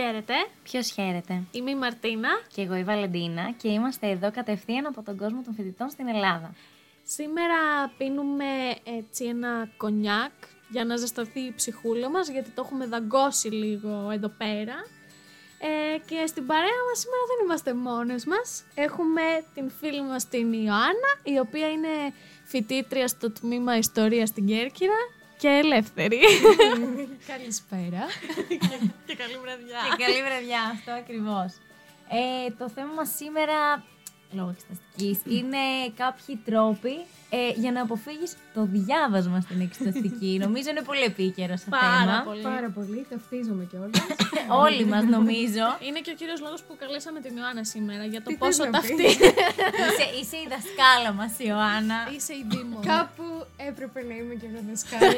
Χαίρετε. Ποιος χαίρεται; Είμαι η Μαρτίνα. Και εγώ η Βαλεντίνα και είμαστε εδώ κατευθείαν από τον κόσμο των φοιτητών στην Ελλάδα. Σήμερα πίνουμε έτσι ένα κονιάκ για να ζεσταθεί η ψυχούλα μας γιατί το έχουμε δαγκώσει λίγο εδώ πέρα. Ε, και στην παρέα μας σήμερα δεν είμαστε μόνες μας. Έχουμε την φίλη μας την Ιωάννα, η οποία είναι φοιτήτρια στο τμήμα Ιστορίας στην Κέρκυρα και ελεύθερη. Καλησπέρα. και καλή βραδιά. Και καλή βραδιά, αυτό ακριβώς. Ε, το θέμα μας σήμερα, λόγω εξεταστικής, είναι κάποιοι τρόποι ε, για να αποφύγεις το διάβασμα στην εξεταστική. Νομίζω είναι πολύ επίκαιρο σε Πάρα θέμα. πολύ. Πάρα πολύ, ταυτίζομαι κιόλας. Όλοι μας νομίζω. Είναι και ο κύριος λόγος που καλέσαμε την Ιωάννα σήμερα για το Τι πόσο θες να ταυτή. πεις; είσαι, είσαι η δασκάλα μας, Ιωάννα. Είσαι η Δήμο. Κάπου έπρεπε να είμαι και εγώ δασκάλα.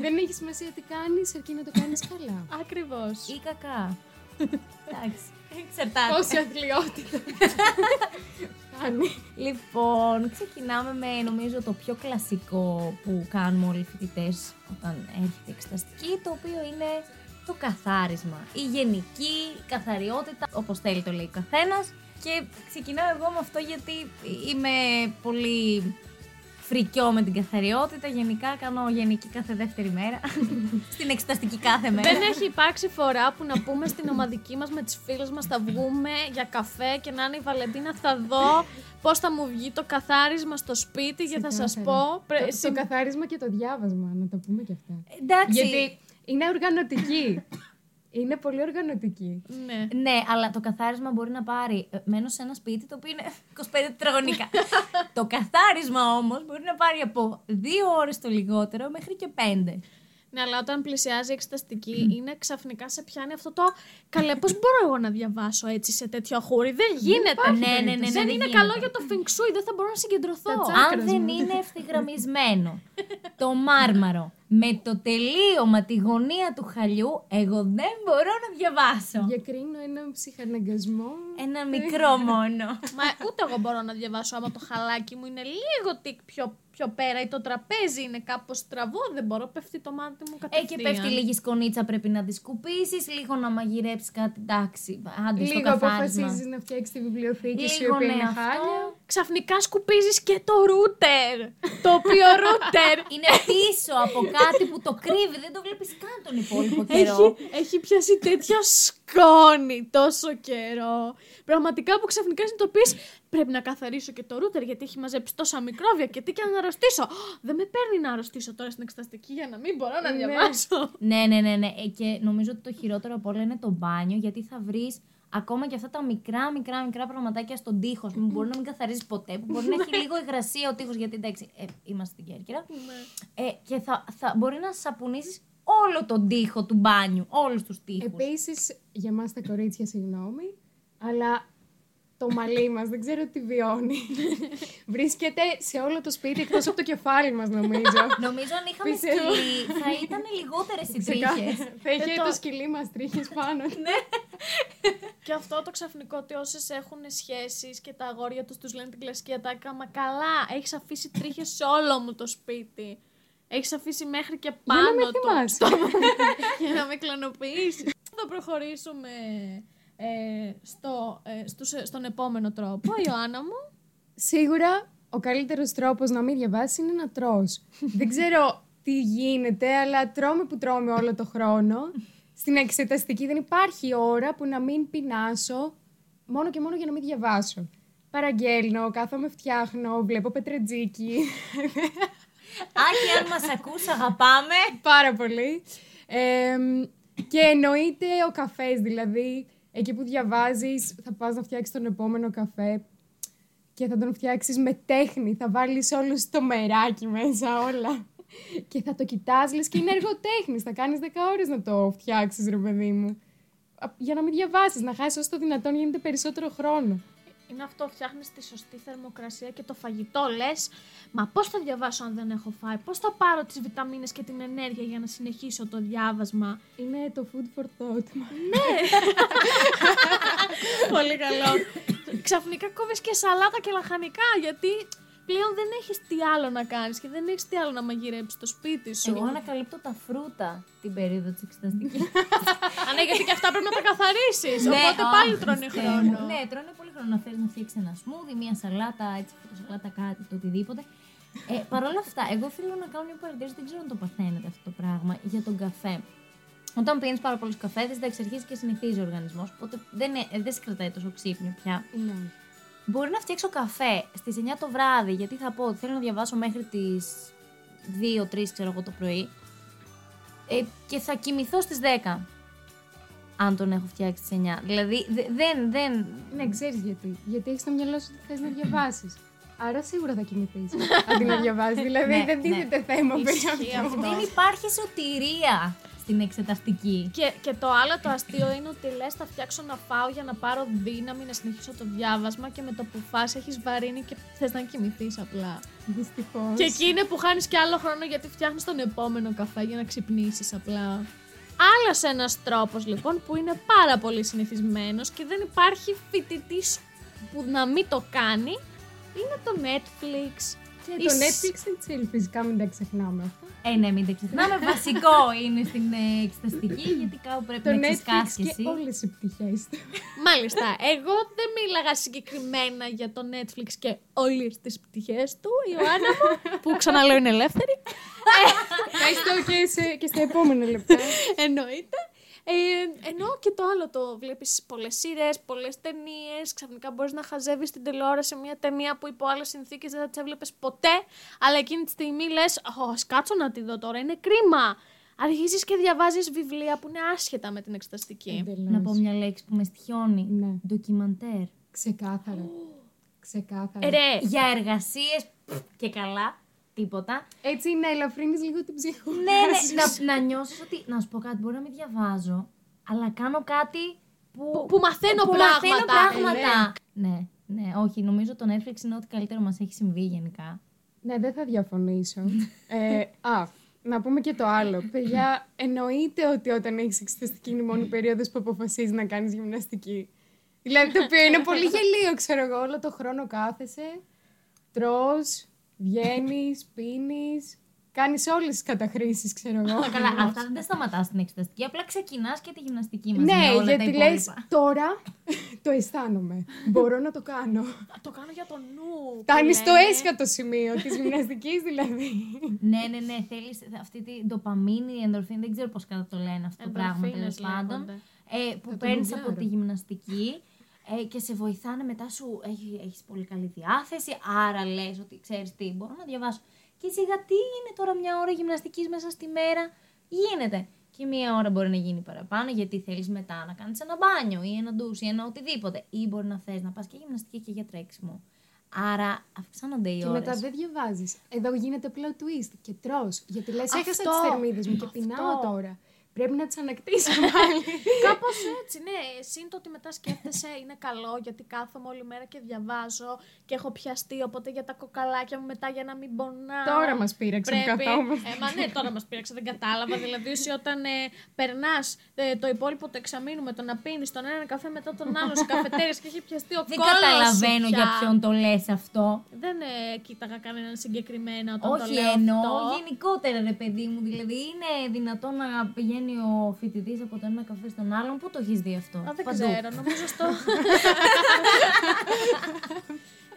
Δεν έχει σημασία τι κάνεις, αρκεί να το κάνεις καλά. Ακριβώς. Ή κακά. Εντάξει. Εξαρτάται. Πόση αθλειότητα. Φτάνει. Λοιπόν, ξεκινάμε με νομίζω το πιο κλασικό που κάνουμε όλοι οι φοιτητές όταν έρχεται η εξεταστική, το οποίο είναι το καθάρισμα. Η γενική καθαριότητα, όπως θέλει το λέει ο καθένας. Και ξεκινάω εγώ με αυτό γιατί είμαι πολύ φρικιό με την καθαριότητα. Γενικά κάνω γενική κάθε δεύτερη μέρα. Στην εξεταστική κάθε μέρα. Δεν έχει υπάρξει φορά που να πούμε στην ομαδική μας με τις φίλες μας θα βγούμε για καφέ και να είναι η Βαλεντίνα θα δω πώς θα μου βγει το καθάρισμα στο σπίτι και θα σας Ξεκάθαρα. πω. πρέ- Το, συ- το καθάρισμα και το διάβασμα, να το πούμε και αυτά. Εντάξει. Γιατί είναι οργανωτική. είναι πολύ οργανωτική. Ναι. Ναι, αλλά το καθάρισμα μπορεί να πάρει. ε, Μένω σε ένα σπίτι το οποίο είναι 25 τετραγωνικά. το καθάρισμα όμως μπορεί να πάρει από 2 ώρες το λιγότερο μέχρι και 5. Ναι, αλλά όταν πλησιάζει η εξεταστική, είναι ξαφνικά σε πιάνει αυτό το. Καλέ, πώς μπορώ εγώ να διαβάσω έτσι σε τέτοιο αχούρι; Δεν γίνεται. υπάρχει Ναι, ναι, ναι, ναι, δεν δεν είναι γίνεται. καλό για το φινξούι, δεν θα μπορώ να συγκεντρωθώ. Τα τσάκρας. Αν Άκρας δεν μου. είναι ευθυγραμμισμένο το μάρμαρο με το τελείωμα τη γωνία του χαλιού, εγώ δεν μπορώ να διαβάσω. Διακρίνω έναν ψυχαναγκασμό. Ένα μικρό μόνο. Μα ούτε εγώ μπορώ να διαβάσω άμα το χαλάκι μου είναι λίγο τικ πιο, πιο πέρα ή το τραπέζι είναι κάπως στραβό, δεν μπορώ, πέφτει το μάτι μου Ε, κατευθείαν. και πέφτει λίγη σκονίτσα, πρέπει να τη σκουπίσεις, λίγο να μαγειρέψεις κάτι. Εντάξει, άντε στο Λίγο καθάρισμα. αποφασίζεις να φτιάξεις τη βιβλιοθήκη σου, η Λίγο οποία ναι, είναι αυτό. χάλια. Ξαφνικά σκουπίζεις και το ρούτερ, το οποίο ρούτερ Είναι πίσω από κάτι που το κρύβει, δεν το βλέπεις καν τον υπόλοιπο καιρό. έχει, έχει πιάσει τέτοιο σκόνη τόσο καιρό. Πραγματικά που ξαφνικά συνειδητοποιείς πρέπει να καθαρίσω και το ρούτερ γιατί έχει μαζέψει τόσα μικρόβια και τι και να αρρωστήσω. Δεν με παίρνει να αρρωστήσω τώρα στην εξεταστική για να μην μπορώ να Ναι. διαβάσω. ναι, ναι, ναι, ναι. Ε, και νομίζω ότι το χειρότερο από όλα είναι το μπάνιο, γιατί θα βρεις ακόμα και αυτά τα μικρά, μικρά, μικρά πραγματάκια στον τοίχος που μπορεί να μην καθαρίζεις ποτέ, που μπορεί να έχει λίγο υγρασία ο τοίχος, γιατί εντάξει, ε, είμαστε στην Κέρκυρα. Ε, και θα, θα μπορεί να σαπονίσει όλο τον τοίχο του μπάνιου, όλους τους τοίχους. Επίσης, για εμά τα κορίτσια, συγγνώμη, αλλά το μαλλί μας δεν ξέρω τι βιώνει. Βρίσκεται σε όλο το σπίτι εκτός από το κεφάλι μας, νομίζω. Νομίζω αν είχαμε Πιστεύω. σκυλί, θα ήταν λιγότερες οι Ξεκάθαρα. τρίχες. Θα είχε Ε, το- το σκυλί μας τρίχες πάνω. Και αυτό το ξαφνικό ότι όσες έχουν σχέσεις και τα αγόρια τους τους λένε την κλασική ατάκα, μα καλά, έχεις αφήσει τρίχες σε όλο μου το σπίτι. Έχεις αφήσει μέχρι και πάνω Για να με το. θυμάσαι. για να με κλωνοποιήσεις. Θα προχωρήσουμε ε, στο, ε, στους- στον επόμενο τρόπο. Ιωάννα μου. Σίγουρα ο καλύτερος τρόπος να μην διαβάσεις είναι να τρως. δεν ξέρω τι γίνεται, αλλά τρώμε που τρώμε όλο το χρόνο. Στην εξεταστική δεν υπάρχει ώρα που να μην πεινάσω μόνο και μόνο για να μην διαβάσω. Παραγγέλνω, κάθομαι φτιάχνω, βλέπω πετρετζίκι. Άκη, αν μας ακούς, αγαπάμε. Πάρα πολύ. Ε, και εννοείται ο καφές, δηλαδή εκεί που διαβάζεις θα πας να φτιάξεις τον επόμενο καφέ και θα τον φτιάξεις με τέχνη, θα βάλεις όλο το μεράκι μέσα όλα και θα το κοιτάς λες και είναι εργοτέχνης, θα κάνεις 10 ώρες να το φτιάξεις ρε παιδί μου. Α, Για να μην διαβάσεις, να χάσεις όσο το δυνατόν γίνεται περισσότερο χρόνο. Είναι αυτό, φτιάχνεις τη σωστή θερμοκρασία και το φαγητό. Λες, μα πώς θα διαβάσω αν δεν έχω φάει, πώς θα πάρω τις βιταμίνες και την ενέργεια για να συνεχίσω το διάβασμα; Είναι το food for thought. Πολύ καλό. Ξαφνικά κόβεις και σαλάτα και λαχανικά γιατί πλέον δεν έχεις τι άλλο να κάνεις και δεν έχεις τι άλλο να μαγειρέψεις στο σπίτι σου. Εγώ ανακαλύπτω τα φρούτα την περίοδο της εξεταστικής. Α, ναι, γιατί και αυτά πρέπει να τα καθαρίσεις. οπότε α, πάλι τρώνε Χριστέ χρόνο. μου. Ναι, τρώνε πολύ χρόνο να θέλει να φτιάξεις ένα σμούδι, μια σαλάτα, έτσι, σαλάτα κάτι, το οτιδήποτε. Ε, Παρ' όλα αυτά, εγώ θέλω να κάνω μια παρατήρηση, δεν ξέρω αν το παθαίνετε αυτό το πράγμα, για τον καφέ. Όταν πίνεις πάρα πολλούς καφέδες, εντάξει, αρχίζει και συνηθίζει ο οργανισμός, οπότε δεν, ε, δεν σε κρατάει τόσο ξύπνιο πια. Ναι. Μπορεί να φτιάξω καφέ στις 9 το βράδυ, γιατί θα πω ότι θέλω να διαβάσω μέχρι τις 2-3 ξέρω εγώ το πρωί. Ε, και θα κοιμηθώ στις 10. Αν τον έχω φτιάξει στις 9. Δηλαδή δε- δεν. δεν Ναι, ξέρεις γιατί. Γιατί έχεις στο μυαλό σου ότι θες να διαβάσεις. Άρα σίγουρα θα κοιμηθείς. αντί να διαβάσεις. δηλαδή Ναι, δεν ναι. τίθεται θέμα περί Ισχύει αυτού. αυτό. δεν υπάρχει σωτηρία στην εξεταστική. Και, και το άλλο το αστείο είναι ότι λες: Θα φτιάξω να φάω για να πάρω δύναμη να συνεχίσω το διάβασμα και με το που φας έχεις βαρύνει και θες να κοιμηθείς απλά. Δυστυχώς. Και εκεί είναι που χάνεις και άλλο χρόνο γιατί φτιάχνεις τον επόμενο καφέ για να ξυπνήσεις απλά. Άλλος ένας τρόπος λοιπόν που είναι πάρα πολύ συνηθισμένος και δεν υπάρχει φοιτητής που να μην το κάνει είναι το Netflix. Και το Ισ- Netflix and chill, φυσικά μην τα ξεχνάμε αυτά. Ε, ναι, μην τα ξεχνάμε. Βασικό είναι στην ε, εξεταστική, γιατί κάπου πρέπει Το να Netflix ξεσκάσεις κι και εσύ. όλες οι πτυχές του. Μάλιστα, εγώ δεν μίλαγα συγκεκριμένα για το Netflix και όλες τις πτυχές του. Η Ιωάννα μου, που ξαναλέω είναι ελεύθερη, Πες το και, σε, και στα επόμενα λεπτά. εννοείται. Ε, ενώ και το άλλο το βλέπεις πολλές σειρές, πολλές ταινίες, ξαφνικά μπορείς να χαζεύεις την τηλεόραση μια ταινία που υπό άλλες συνθήκες δεν θα τις έβλεπες ποτέ, αλλά εκείνη τη στιγμή λες, «Ω, ας κάτσω να τη δω τώρα, είναι κρίμα». Αρχίζεις και διαβάζεις βιβλία που είναι άσχετα με την εξεταστική. Εντελώς. Να πω μια λέξη που με στοιχιώνει. Ναι. Ντοκιμαντέρ. Ξεκάθαρα. Ξεκάθαρα. Ε, Ρε, Για εργασίες και καλά, τίποτα. Έτσι να ελαφρύνεις λίγο την ψυχή. ναι, ναι, να, να νιώσεις ότι. Να σου πω κάτι, μπορεί να μην διαβάζω, αλλά κάνω κάτι που. Που- που μαθαίνω που πράγματα. μαθαίνω πράγματα. Ε, ναι, ναι, όχι, νομίζω το Netflix είναι ό,τι καλύτερο μας έχει συμβεί γενικά. Ναι, δεν θα διαφωνήσω. ε, α, να πούμε και το άλλο. Παιδιά, εννοείται ότι όταν έχεις εξεταστική είναι η μόνη περίοδος που αποφασίζεις να κάνεις γυμναστική. Δηλαδή, το οποίο είναι πολύ γελίο, ξέρω εγώ. Όλο το χρόνο κάθεσαι, τρως, βγαίνεις, πίνεις, κάνεις όλες τις καταχρήσεις, ξέρω εγώ. Καλά, αυτά δεν τα σταματάς στην εξεταστική. Απλά ξεκινάς και τη γυμναστική μαζί με Ναι, όλα γιατί τα λες υπόλοιπα. τώρα το αισθάνομαι. Μπορώ να το κάνω. Θα το κάνω για το νου. που Φτάνει στο λένε. έσχατο σημείο της γυμναστικής, δηλαδή. ναι, ναι, ναι. Θέλεις αυτή τη ντοπαμίνη, η ενδορφίνη, δεν ξέρω πώς κατά το λένε αυτό το πράγμα τέλος Ενδορφίνες πάντων. λέγονται. Ε, που το παίρνεις γκουγκλάρω. από τη γυμναστική ε, και σε βοηθάνε μετά σου. Έχει, έχεις πολύ καλή διάθεση. Άρα λες ότι ξέρεις τι, μπορώ να διαβάσω. Και σιγά τι είναι τώρα μια ώρα γυμναστικής μέσα στη μέρα; Γίνεται. Και μία ώρα μπορεί να γίνει παραπάνω γιατί θέλεις μετά να κάνεις ένα μπάνιο ή ένα ντους ή ένα οτιδήποτε. Ή μπορεί να θες να πας και γυμναστική και για τρέξιμο. Άρα αυξάνονται οι Και ώρες. μετά δεν διαβάζεις. Εδώ γίνεται plot twist και τρώ. Γιατί λες, έχασα Αυτό. τις θερμίδες μου και Αυτό. πεινάω τώρα. Πρέπει να τις ανακτήσω πάλι. Κάπως έτσι, ναι. Συν το ότι μετά σκέφτεσαι είναι καλό γιατί κάθομαι όλη μέρα και διαβάζω και έχω πιαστεί. Οπότε για τα κοκαλάκια μου μετά για να μην πονάω. τώρα μας πείραξε που Πρέπει. καθόμαστε. Ε, μα ναι, τώρα μας πήραξε, δεν κατάλαβα. Δηλαδή, εσύ όταν ε, περνάς ε, το υπόλοιπο του εξαμήνου με το να πίνεις τον έναν καφέ μετά τον άλλο σε καφετέρειες και έχει πιαστεί ο Δεν κόλλος σου καταλαβαίνω πια. για ποιον το λες αυτό. Δεν ε, κοίταγα κανέναν συγκεκριμένα όταν το Όχι, λέω εννοώ αυτό. γενικότερα ρε παιδί μου. Δηλαδή είναι δυνατόν να πηγαίνει ο φοιτητής από το ένα καφέ στον άλλον. Πού το έχεις δει αυτό; Α, δεν Παντού. ξέρω, νομίζω στο.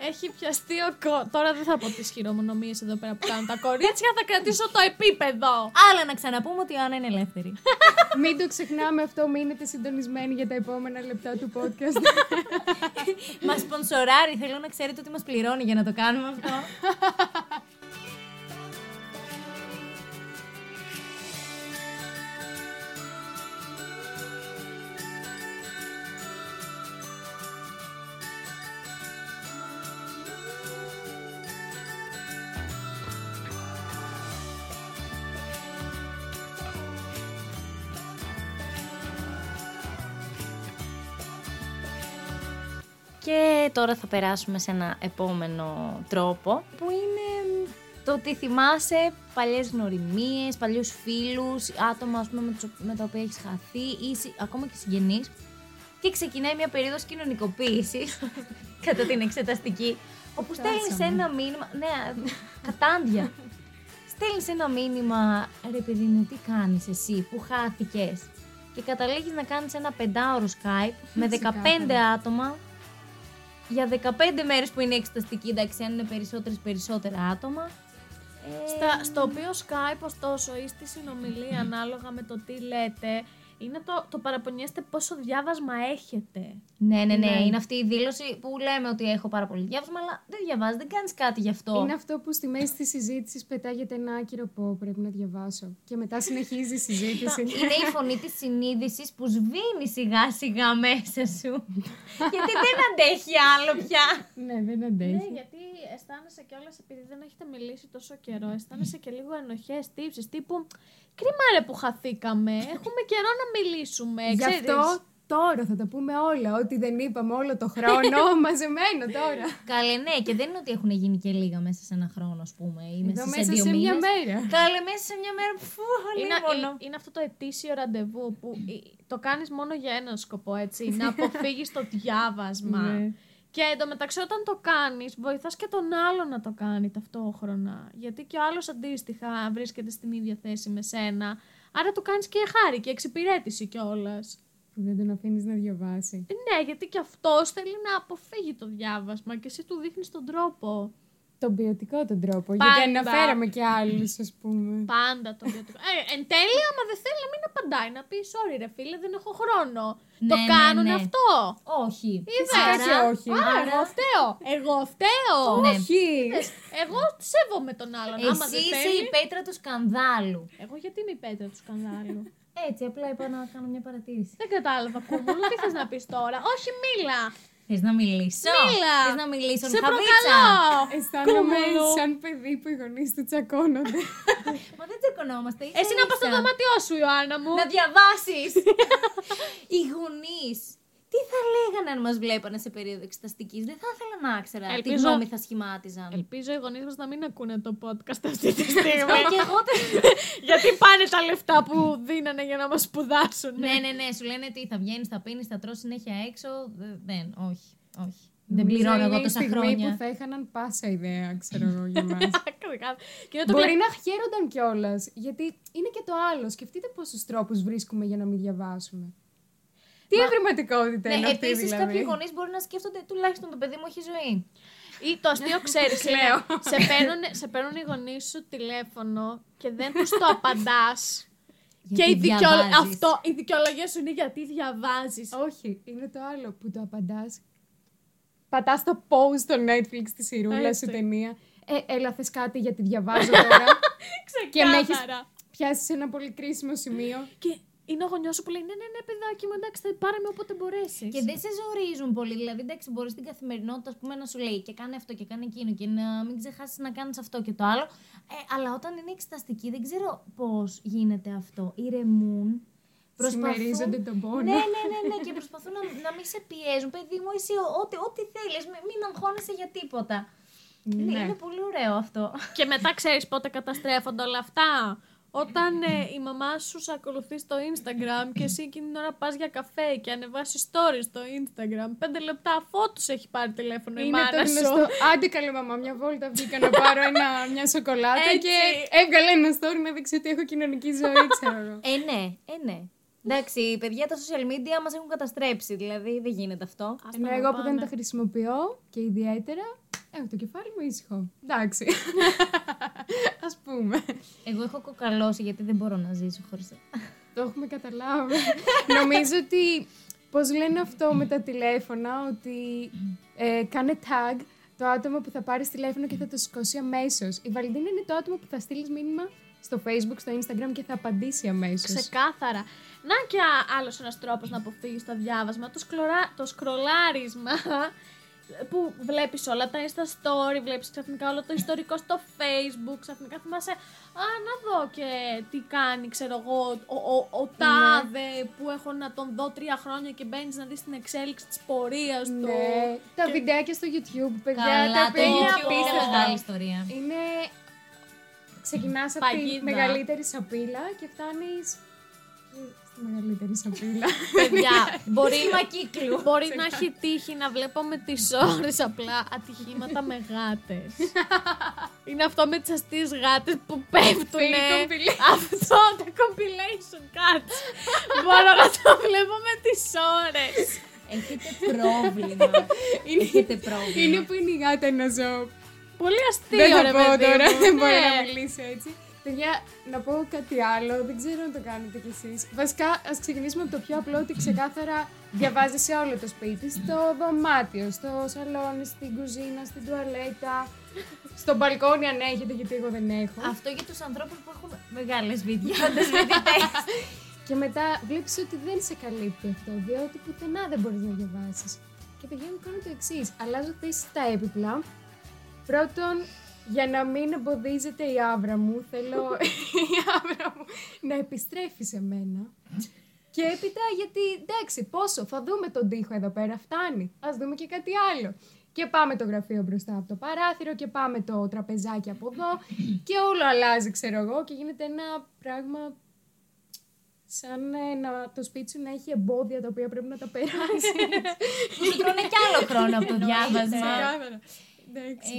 Έχει πιαστεί ο κο... Τώρα δεν θα πω τις χειρομονομίες εδώ πέρα που κάνουν τα κορίτσια, θα κρατήσω το επίπεδο. Άλλα να ξαναπούμε ότι η Άννα είναι ελεύθερη. Μην το ξεχνάμε αυτό, μείνετε συντονισμένοι για τα επόμενα λεπτά του podcast. μας σπονσοράρει. Θέλω να ξέρετε ότι μας πληρώνει για να το κάνουμε αυτό. Τώρα θα περάσουμε σε ένα επόμενο τρόπο που είναι το ότι θυμάσαι παλιές γνωριμίες, παλιούς φίλους, άτομα ας πούμε, με, τους- με τα οποία έχεις χαθεί ή συ- ακόμα και συγγενείς και ξεκινάει μια περίοδος κοινωνικοποίησης κατά την εξεταστική όπου στέλνεις φτάσαμε. ένα μήνυμα. Ναι, κατάντια. στέλνεις ένα μήνυμα, ρε παιδί μου, τι κάνεις εσύ που χάθηκες; Και καταλήγεις να κάνεις ένα πεντάωρο Skype με 15 Ξεκάθαρα. άτομα για 15 μέρες που είναι εξεταστική. Εντάξει, αν είναι περισσότερες, περισσότερα άτομα. Ε, Στα, στο οποίο Skype, ωστόσο, ή στη συνομιλία, ανάλογα με το τι λέτε, είναι το, το παραπονιέστε πόσο διάβασμα έχετε. Ναι, ναι, ναι, Ναι. Είναι αυτή η δήλωση που λέμε ότι έχω πάρα πολύ διάβασμα, αλλά δεν διαβάζει, δεν κάνεις κάτι γι' αυτό. Είναι αυτό που στη μέση της συζήτησης πετάγεται ένα άκυρο πω πρέπει να διαβάσω. Και μετά συνεχίζει η συζήτηση. Είναι η φωνή της συνείδησης που σβήνει σιγά σιγά μέσα σου. Γιατί δεν αντέχει άλλο πια. ναι, δεν Ναι, αντέχει. γιατί αισθάνεσαι κιόλας επειδή δεν έχετε μιλήσει τόσο καιρό, αισθάνεσαι και λίγο ενοχές, τύψεις. Τύπου κρίμα ρε που χαθήκαμε. Έχουμε καιρό να μιλήσουμε. Γι' ξέρεις». αυτό τώρα θα τα πούμε όλα. Ό,τι δεν είπαμε όλο το χρόνο, μαζεμένο τώρα. Καλέ, ναι, και δεν είναι ότι έχουν γίνει και λίγα μέσα σε ένα χρόνο, ας πούμε, ή μέσα Εδώ σε μέσα δύο σε μια μήνες. μέρα. Καλέ, μέσα σε μια μέρα. Φου, Είναι, αλίμονο. είναι, είναι αυτό το ετήσιο ραντεβού που ε, το κάνεις μόνο για έναν σκοπό, έτσι. να αποφύγεις το διάβασμα. Ναι. Και εντωμεταξύ όταν το κάνεις, βοηθάς και τον άλλο να το κάνει ταυτόχρονα. Γιατί και ο άλλος αντίστοιχα βρίσκεται στην ίδια θέση με σένα. Άρα το κάνεις και χάρη και εξυπηρέτηση κιόλας. Που δεν τον αφήνεις να διαβάσει. Ναι, γιατί και αυτός θέλει να αποφύγει το διάβασμα και εσύ του δείχνεις τον τρόπο. Τον ποιοτικό τον τρόπο. Πάντα. Γιατί αναφέραμε και άλλους, ας πούμε. Πάντα το ποιοτικό. Ε, εν τέλει, άμα δεν θέλει να μην απαντάει, να πει sorry ρε φίλε, δεν έχω χρόνο. το Ναι, ναι, κάνουν ναι. αυτό. Όχι. Φυσικά Είδες. και όχι. Α, εγώ φταίω. Εγώ φταίω. Ναι. Όχι. Είδες, Εγώ σέβομαι τον άλλον. άμα Εσύ δεν είσαι θέλει. η πέτρα του σκανδάλου. Εγώ γιατί είμαι η πέτρα του σκανδάλου; Έτσι, απλά είπα να κάνω μια παρατήρηση. δεν κατάλαβα κούμουλου. Τι θες να πεις τώρα; Όχι, μίλα. Θες να μιλήσω; Μίλα. Θες να μιλήσω, Σε Χαβίτσα. προκαλώ. Αισθάνομαι Κούμουλου. σαν παιδί που οι γονείς του τσακώνονται. Μα δεν τσεκωνόμαστε. ίσα Εσύ να πας στο ίσα. δωμάτιό σου, Ιωάννα μου. Να διαβάσεις. Οι γονείς. Τι θα λέγανε αν μας βλέπανε σε περίοδο εξεταστικής; Δεν θα ήθελα να ήξερα τι Ελπίζω- γνώμη θα σχημάτιζαν. Ελπίζω οι γονείς μας να μην ακούνε το podcast αυτή τη στιγμή. και εγώ δεν. Γιατί πάνε τα λεφτά που δίνανε για να μας σπουδάσουν. ναι, ναι, ναι. Σου λένε τι θα βγαίνεις, θα πίνεις, θα τρώσει συνέχεια έξω. Δε- Δεν, όχι. όχι. Δεν Νομίζω πληρώνω είναι εγώ η τόσα στιγμή χρόνια. που θα είχαν πάσα ιδέα, ξέρω εγώ, για μας. και είναι το Μπορεί να χαίρονταν κιόλας. Γιατί είναι και το άλλο. Σκεφτείτε πόσους τρόπους βρίσκουμε για να μην διαβάσουμε. Τι ευρηματικότητα Ναι, είναι αυτή, επίσης δηλαδή. κάποιοι γονείς μπορεί να σκέφτονται τουλάχιστον το παιδί μου έχει ζωή. Ή το αστείο ξέρεις. Κλαίω. σε, παίρνουν, σε παίρνουν οι γονείς σου τηλέφωνο και δεν τους το απαντάς. και Γιατί η, δικαιολο... διαβάζεις. αυτό, η δικαιολογία σου είναι γιατί διαβάζεις. Όχι, είναι το άλλο που το απαντάς. Πατάς το pause στο Netflix τη σιρούλα Έτσι. σου ταινία. Ε, έλα, θες κάτι γιατί διαβάζω τώρα. και με έχεις Ξεκάθαρα. πιάσει σε ένα πολύ κρίσιμο σημείο. Και είναι ο γονιός σου που λέει: Ναι, ναι, ναι, παιδάκι μου, εντάξει, θα πάρε με όποτε μπορέσεις. Και δεν σε ζορίζουν πολύ. Δηλαδή, εντάξει, μπορεί στην καθημερινότητα ας πούμε, να σου λέει και κάνει αυτό και κάνει εκείνο και να μην ξεχάσεις να κάνεις αυτό και το άλλο. Ε, αλλά όταν είναι εξεταστική, δεν ξέρω πώς γίνεται αυτό. Ηρεμούν. Συμμερίζονται τον πόνο. Ναι, ναι, ναι, ναι, και προσπαθούν να, να μην σε πιέζουν. Παιδί μου, εσύ ό,τι, ό,τι θέλεις, μην αγχώνεσαι για τίποτα. Είναι, Ναι. είναι πολύ ωραίο αυτό. Και μετά ξέρεις πότε καταστρέφονται όλα αυτά; Όταν ε, η μαμά σου σε ακολουθεί στο Instagram και εσύ εκείνη την ώρα πας για καφέ και ανεβάσεις stories στο Instagram, πέντε λεπτά αφότους έχει πάρει τηλέφωνο η Είναι μάνα το σου. γνωστό. Άντε καλέ μαμά, μια βόλτα βγήκα να πάρω ένα, μια σοκολάτα Έτσι. και έβγαλε ένα story να δείξει ότι έχω κοινωνική ζωή, ξέρω εγώ. Ε, ναι, ε, ναι. Εντάξει, παιδιά, τα social media μας έχουν καταστρέψει. Δηλαδή, δεν γίνεται αυτό. Ας Ενώ τα εγώ που πάνε. δεν τα χρησιμοποιώ και ιδιαίτερα, έχω το κεφάλι μου ήσυχο. Εντάξει. Ας πούμε. Εγώ έχω κοκαλώσει γιατί δεν μπορώ να ζήσω χωρίς. Το έχουμε καταλάβει. Νομίζω ότι, πώς λένε αυτό με τα τηλέφωνα, ότι ε, κάνε tag το άτομο που θα πάρεις τηλέφωνο και θα το σηκώσει αμέσως. Η Βαλεντίνα είναι το άτομο που θα στείλεις μήνυμα; Στο Facebook, στο Instagram και θα απαντήσει αμέσως. Ξεκάθαρα. Να και άλλος ένας τρόπος να αποφύγεις το διάβασμα. Το, σκλωρά, το σκρολάρισμα που βλέπεις όλα τα Insta story, βλέπεις ξαφνικά όλο το ιστορικό στο Facebook. Ξαφνικά θυμάσαι, Α, να δω και τι κάνει, ξέρω εγώ, ο, ο, ο τάδε που έχω να τον δω τρία χρόνια και μπαίνεις να δεις την εξέλιξη της πορείας του. Ναι, τα βιντεάκια στο YouTube, παιδιά, Καλά, τα το οποία είναι YouTube είναι απίστευτα. μεγάλη ιστορία. Είναι. Ξεκινάς από τη Παγίδα. μεγαλύτερη σαπίλα και φτάνεις στη μεγαλύτερη σαπίλα. Παιδιά, Μπορεί μακύκλου. μπορεί να έχει τύχει να βλέπω με τις ώρες απλά ατυχήματα με γάτες. Είναι αυτό με τις αστείες γάτες που πέφτουν. Fake compilation. Αυτό το compilation, κάτσε. Μπορώ να το βλέπω με τις ώρες. Έχετε πρόβλημα. Έχετε πρόβλημα. είναι που είναι η γάτα ένα ζώο. Πολύ αστείο, Δεν θα ρε πω παιδί τώρα, μου. δεν μπορώ Ναι. να μιλήσω έτσι. Παιδιά, να πω κάτι άλλο, δεν ξέρω αν το κάνετε κι εσείς. Βασικά, ας ξεκινήσουμε από το πιο απλό, ότι ξεκάθαρα διαβάζει σε όλο το σπίτι, στο δωμάτιο, στο σαλόνι, στην κουζίνα, στην τουαλέτα, στο μπαλκόνι αν έχετε, γιατί εγώ δεν έχω. Αυτό για τους ανθρώπους που έχουν μεγάλες βιδιάδε φοιτητέ. Και μετά βλέπεις ότι δεν σε καλύπτει αυτό, διότι πουθενά δεν μπορείς να διαβάσεις. Και παιδιά μου κάνω το εξής. Αλλάζω θέση στα έπιπλα. Πρώτον, για να μην εμποδίζεται η άβρα μου, θέλω η άβρα μου να επιστρέφει σε μένα. Και έπειτα γιατί, εντάξει, πόσο, θα δούμε τον τοίχο εδώ πέρα, φτάνει. Ας δούμε και κάτι άλλο. Και πάμε το γραφείο μπροστά από το παράθυρο και πάμε το τραπεζάκι από εδώ και όλο αλλάζει, ξέρω εγώ, και γίνεται ένα πράγμα σαν ε, να, το σπίτι σου να έχει εμπόδια τα οποία πρέπει να τα περάσεις. Που σου τρώνε κι άλλο χρόνο από το διάβασμα. Ξεκάθαρα. Εντάξει.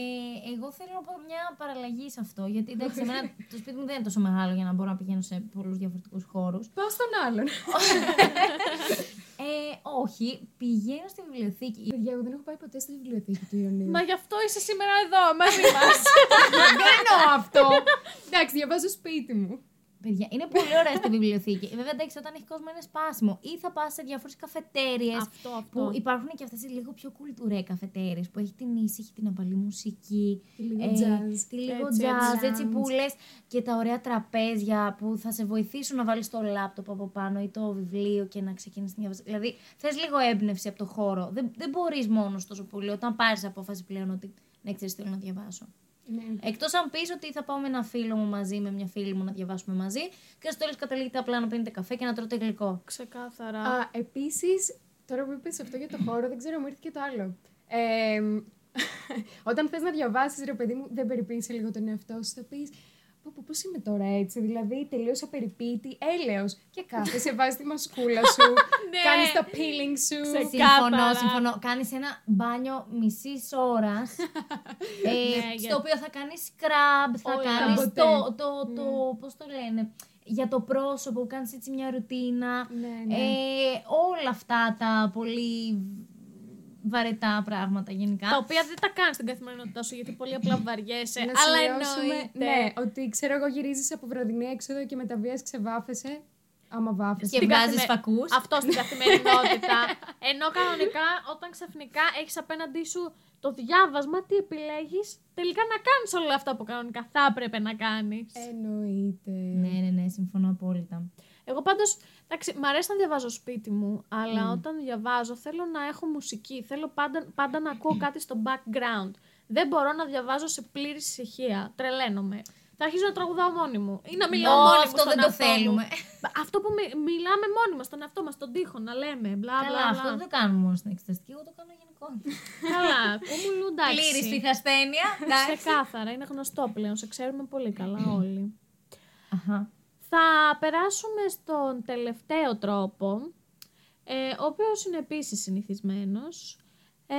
Ε, εγώ θέλω να πω μια παραλλαγή σε αυτό. Γιατί εντάξει, εμένα το σπίτι μου δεν είναι τόσο μεγάλο για να μπορώ να πηγαίνω σε πολλούς διαφορετικούς χώρους. Πάω στον άλλον. Ε, όχι, πηγαίνω στη βιβλιοθήκη. Παιδιά, εγώ δεν έχω πάει ποτέ στη βιβλιοθήκη του Ιωνίου. Μα γι' αυτό είσαι σήμερα εδώ, μαζί μας. δεν εννοώ αυτό. Εντάξει, διαβάζω σπίτι μου. Παιδιά, είναι πολύ ωραία στη βιβλιοθήκη. Βέβαια, εντάξει, όταν έχεις κόσμο είναι σπάσιμο. Ή θα πας σε διάφορες καφετέρειε. Αυτό, αυτό. Που υπάρχουν και αυτές οι λίγο πιο κουλτουρέ καφετέρειε που έχει την ήσυχη, την απαλή μουσική. Τη λίγο ε, jazz. Τη λίγο Έτσι, jazz, έτσι. έτσι που λες και τα ωραία τραπέζια που θα σε βοηθήσουν να βάλεις το λάπτοπ από πάνω ή το βιβλίο και να ξεκινήσεις μια Δηλαδή, θες λίγο έμπνευση από το χώρο. Δεν, δεν μπορείς μόνος τόσο πολύ όταν πάρεις απόφαση πλέον ότι ναι, ξέρεις, θέλω να διαβάσω. Ναι. Εκτός αν πεις ότι θα πάω με ένα φίλο μου μαζί, με μια φίλη μου να διαβάσουμε μαζί και στο τέλος καταλήγετε απλά να πίνετε καφέ και να τρώτε γλυκό. Ξεκάθαρα. Α, επίσης, τώρα που είπες αυτό για το χώρο, δεν ξέρω, μου ήρθε και το άλλο. Ε, όταν θες να διαβάσεις, ρε παιδί μου, δεν περιποίησε λίγο τον εαυτό σου, θα πεις. Πω, πω, πώς είμαι τώρα έτσι, δηλαδή τελείωσα περιποίητη, έλεος και κάθεσαι, βάζεις τη μασκούλα σου, Ναι. κάνεις τα peeling σου. Ξεκάθαρα. Συμφωνώ, συμφωνώ. Κάνεις ένα μπάνιο μισής ώρας. ε, Ναι, στο για- οποίο θα κάνεις scrub, θα Όλα. κάνεις Ποτέ. το. το, το Πώς το λένε. Για το πρόσωπο, κάνεις έτσι μια ρουτίνα. Ναι, ναι. Ε, όλα αυτά τα πολύ βαρετά πράγματα γενικά. Τα οποία δεν τα κάνεις στην καθημερινότητά σου γιατί πολύ απλά βαριέσαι. Να αλλά σημειώσουμε, εννοείται. ναι, ότι ξέρω εγώ γυρίζεις από βραδινή έξοδο και με τα βίας ξεβάφεσαι, άμα βάφεσαι. Και Στην βγάζεις καθημε- φακούς. Αυτό στην καθημερινότητα. Ενώ κανονικά όταν ξαφνικά έχεις απέναντί σου το διάβασμα, τι επιλέγεις, τελικά να κάνεις όλα αυτά που κανονικά θα έπρεπε να κάνεις. Εννοείται. Ναι, ναι, ναι, συμφωνώ απόλυτα. Εγώ πάντως, εντάξει, μ' αρέσει να διαβάζω σπίτι μου, αλλά όταν διαβάζω θέλω να έχω μουσική, θέλω πάντα, πάντα να ακούω κάτι στο background. Δεν μπορώ να διαβάζω σε πλήρη ησυχία, τρελαίνομαι. Θα αρχίζω να τραγουδάω μόνη μου ή να μιλάω Ω, μόνη μου αυτό στον δεν το εαυτό μου. θέλουμε. Αυτό που μι- μιλάμε μόνοι μας στον εαυτό μας, στον τοίχο, να λέμε, μπλα μπλα Καλά, μπλα. αυτό δεν το κάνουμε μόνο στην εξεταστική, εγώ το κάνω γενικώ. Καλά, κούμουλου εντάξει. Πλήρη πειθασθένεια. εντάξει. Ξεκάθαρα, είναι γνωστό πλέον, σε ξέρουμε πολύ καλά όλοι. Αχα. Θα περάσουμε στον τελευταίο τρόπο, ε, ο οποίος είναι επίσης συνηθισμένος. Ε,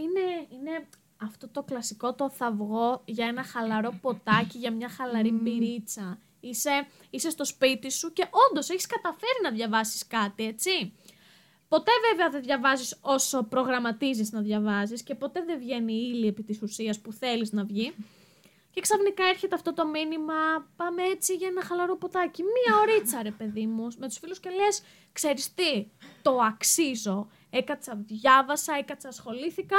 είναι, είναι αυτό το κλασικό το θα βγω για ένα χαλαρό ποτάκι, για μια χαλαρή μπυρίτσα. Είσαι, είσαι στο σπίτι σου και όντως έχεις καταφέρει να διαβάσεις κάτι, έτσι. Ποτέ βέβαια δεν διαβάζεις όσο προγραμματίζεις να διαβάζεις και ποτέ δεν βγαίνει η ύλη επί της ουσίας που θέλεις να βγει. Και ξαφνικά έρχεται αυτό το μήνυμα, πάμε έτσι για ένα χαλαρό ποτάκι. Μία ωρίτσα ρε παιδί μου, με τους φίλους και λες, ξέρεις τι, το αξίζω. Έκατσα, διάβασα, έκατσα, ασχολήθηκα.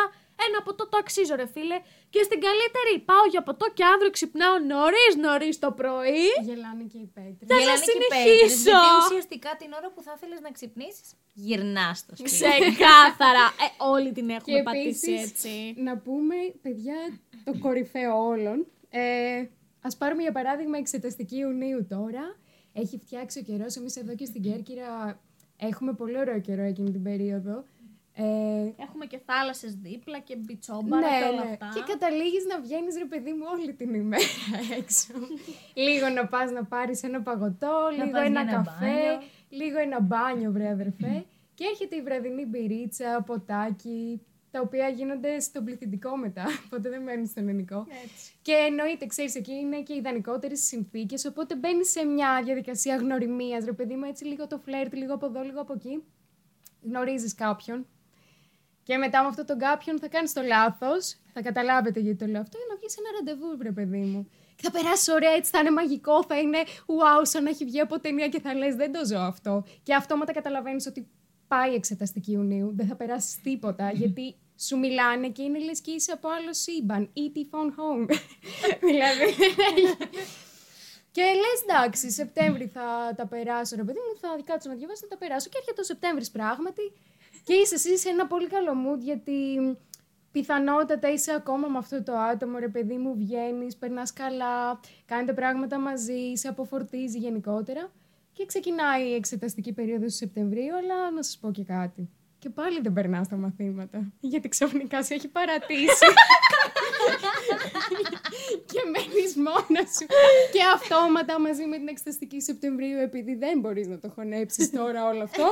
Ένα ποτό το αξίζω ρε φίλε. Και στην καλύτερη πάω για ποτό και αύριο ξυπνάω νωρίς νωρίς το πρωί. Γελάνε και οι πέτρες. Θα Γελάνε σας και οι συνεχίσω. πέτρες, Γιατί ουσιαστικά την ώρα που θα ήθελες να ξυπνήσεις, γυρνάς στο σπίτι. Ξεκάθαρα. Ε, όλοι την έχουμε Και πατήσει επίσης, έτσι. να πούμε, παιδιά, το κορυφαίο όλων. Ε, ας πάρουμε για παράδειγμα εξεταστική Ιουνίου τώρα. Έχει φτιάξει ο καιρός, εμείς εδώ και στην Κέρκυρα έχουμε πολύ ωραίο καιρό εκείνη την περίοδο. Ε, Έχουμε και θάλασσες δίπλα και μπιτσόμπαρα και όλα αυτά. Ναι, Και καταλήγεις να βγαίνεις, ρε παιδί μου, όλη την ημέρα έξω. λίγο να πας να πάρεις ένα παγωτό, Να λίγο πας ένα για ένα καφέ, μπάνιο. λίγο ένα μπάνιο, βρε αδερφέ. και έρχεται η βραδινή μπυρίτσα, ποτάκι, τα οποία γίνονται στον πληθυντικό μετά. Οπότε δεν μένουν στον ελληνικό. Έτσι. Και εννοείται, ξέρεις, εκεί είναι και ιδανικότερες συνθήκες. Οπότε μπαίνεις σε μια διαδικασία γνωριμίας, ρε παιδί μου, έτσι λίγο το φλερτ, λίγο από εδώ, λίγο από εκεί. Γνωρίζεις κάποιον. Και μετά με αυτόν τον κάποιον θα κάνεις το λάθος. Θα καταλάβετε γιατί το λέω αυτό, για να βγει σε ένα ραντεβού, ρε παιδί μου. Και θα περάσει ωραία, έτσι θα είναι μαγικό, θα είναι wow, σαν να έχει βγει από ταινία και θα λες: Δεν το ζω αυτό. Και αυτόματα καταλαβαίνεις ότι πάει η εξεταστική Ιουνίου, δεν θα περάσεις τίποτα, γιατί σου μιλάνε και είναι λες και είσαι από άλλο σύμπαν. E.T. phone home. δηλαδή. και λες, εντάξει, Σεπτέμβρη θα τα περάσω, ρε παιδί μου, θα κάτσω να διαβάσω, θα τα περάσω. Και έρχεται ο Σεπτέμβρης πράγματι. Και είσαι εσύ σε ένα πολύ καλό mood, γιατί πιθανότατα είσαι ακόμα με αυτό το άτομο, ρε παιδί μου, βγαίνεις, περνάς καλά, κάνετε πράγματα μαζί, σε αποφορτίζει γενικότερα. Και ξεκινάει η εξεταστική περίοδος του Σεπτεμβρίου, αλλά να σας πω και κάτι. Και πάλι δεν περνάς τα μαθήματα. Γιατί ξαφνικά σε έχει παρατήσει. και μένεις μόνα σου. και αυτόματα μαζί με την εξεταστική Σεπτεμβρίου, επειδή δεν μπορείς να το χωνέψεις τώρα όλο αυτό,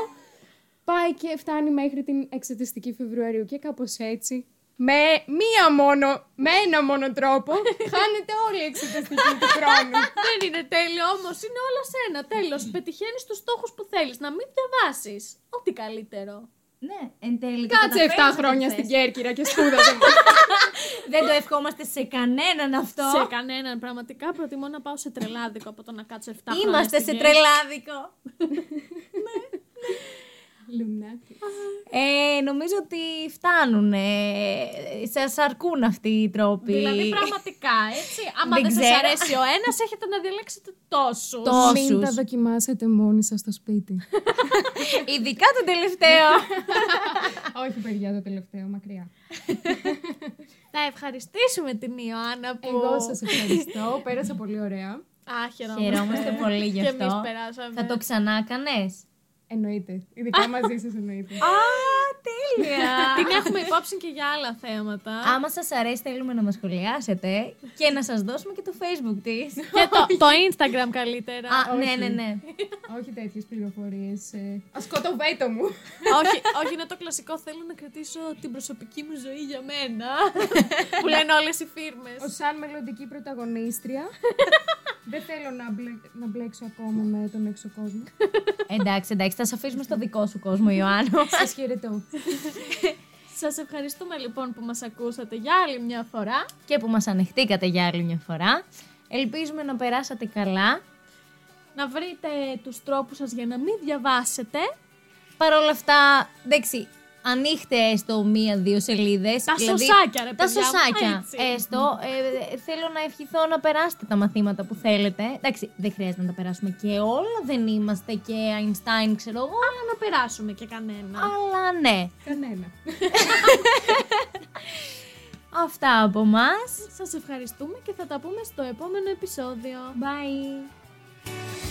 πάει και φτάνει μέχρι την εξεταστική Φεβρουαρίου. Και κάπως έτσι, με μία μόνο, με ένα μόνο τρόπο, χάνεται όλη η εξεταστική του χρόνου. Δεν είναι τέλειο όμως, είναι όλα σένα. Τέλος. Πετυχαίνεις τους στόχους που θέλεις. Να μην διαβάσεις. Ό,τι καλύτερο. Ναι, εν τέλει. το Κάτσε 7 καταφέρεις χρόνια αυτό στην θες. Κέρκυρα και σπούδαζε. Δεν το ευχόμαστε σε κανέναν αυτό. Σε κανέναν. Πραγματικά προτιμώ να πάω σε τρελάδικο από το να κάτσω 7 χρόνια. Είμαστε στην σε Κέρκυρα. τρελάδικο. Λουνάτι. Ε, νομίζω ότι φτάνουν. Ε, σας αρκούν αυτοί οι τρόποι. Δηλαδή πραγματικά, έτσι. Άμα Δεν δεν, σας ξέρω. αρέσει ο ένας, έχετε να διαλέξετε τόσους. Το- Μην Όσους. τα δοκιμάσετε μόνοι σας στο σπίτι. Ειδικά το τελευταίο. Όχι, παιδιά, το τελευταίο, μακριά. Θα ευχαριστήσουμε την Ιωάννα που... Εγώ σας ευχαριστώ. Πέρασα πολύ ωραία. Α, χαιρόμαστε. Χαιρόμαστε πολύ γι' Και αυτό. εμείς περάσαμε. Θα το ξανά κάνες. Εννοείται. Ειδικά μαζί σας εννοείται. Α, τέλεια. Την έχουμε υπόψη και για άλλα θέματα. Άμα σας αρέσει θέλουμε να μας σχολιάσετε και να σας δώσουμε και το facebook της. και το, το Instagram καλύτερα. Α, ναι, όχι. ναι, ναι. Όχι τέτοιες πληροφορίες. Ε... Ας σκοτοβέτο μου. όχι, όχι, είναι το κλασικό. Θέλω να κρατήσω την προσωπική μου ζωή για μένα. που λένε όλες οι φίρμες. Ως σαν μελλοντική πρωταγωνίστρια. Δεν θέλω να, μπλε... να μπλέξω ακόμα με τον έξω κόσμο. εντάξει, εντάξει, θα σε αφήσουμε στο δικό σου κόσμο, Ιωάννο. Σας χαιρετώ. Σας ευχαριστούμε λοιπόν που μας ακούσατε για άλλη μια φορά. και που μας ανεχτήκατε για άλλη μια φορά. Ελπίζουμε να περάσατε καλά. Να βρείτε τους τρόπους σας για να μην διαβάσετε. Παρ' όλα αυτά, εντάξει, ανοίχτε έστω μία-δύο σελίδες. Τα σωσάκια, ρε Τα παιδιά μου, σωσάκια, έτσι. έστω. Ε, θέλω να ευχηθώ να περάσετε τα μαθήματα που θέλετε. Εντάξει, δεν χρειάζεται να τα περάσουμε και όλα, δεν είμαστε και Einstein, ξέρω εγώ. Αλλά να περάσουμε και κανένα. Αλλά ναι, Κανένα. αυτά από μας. Σας ευχαριστούμε και θα τα πούμε στο επόμενο επεισόδιο. Bye.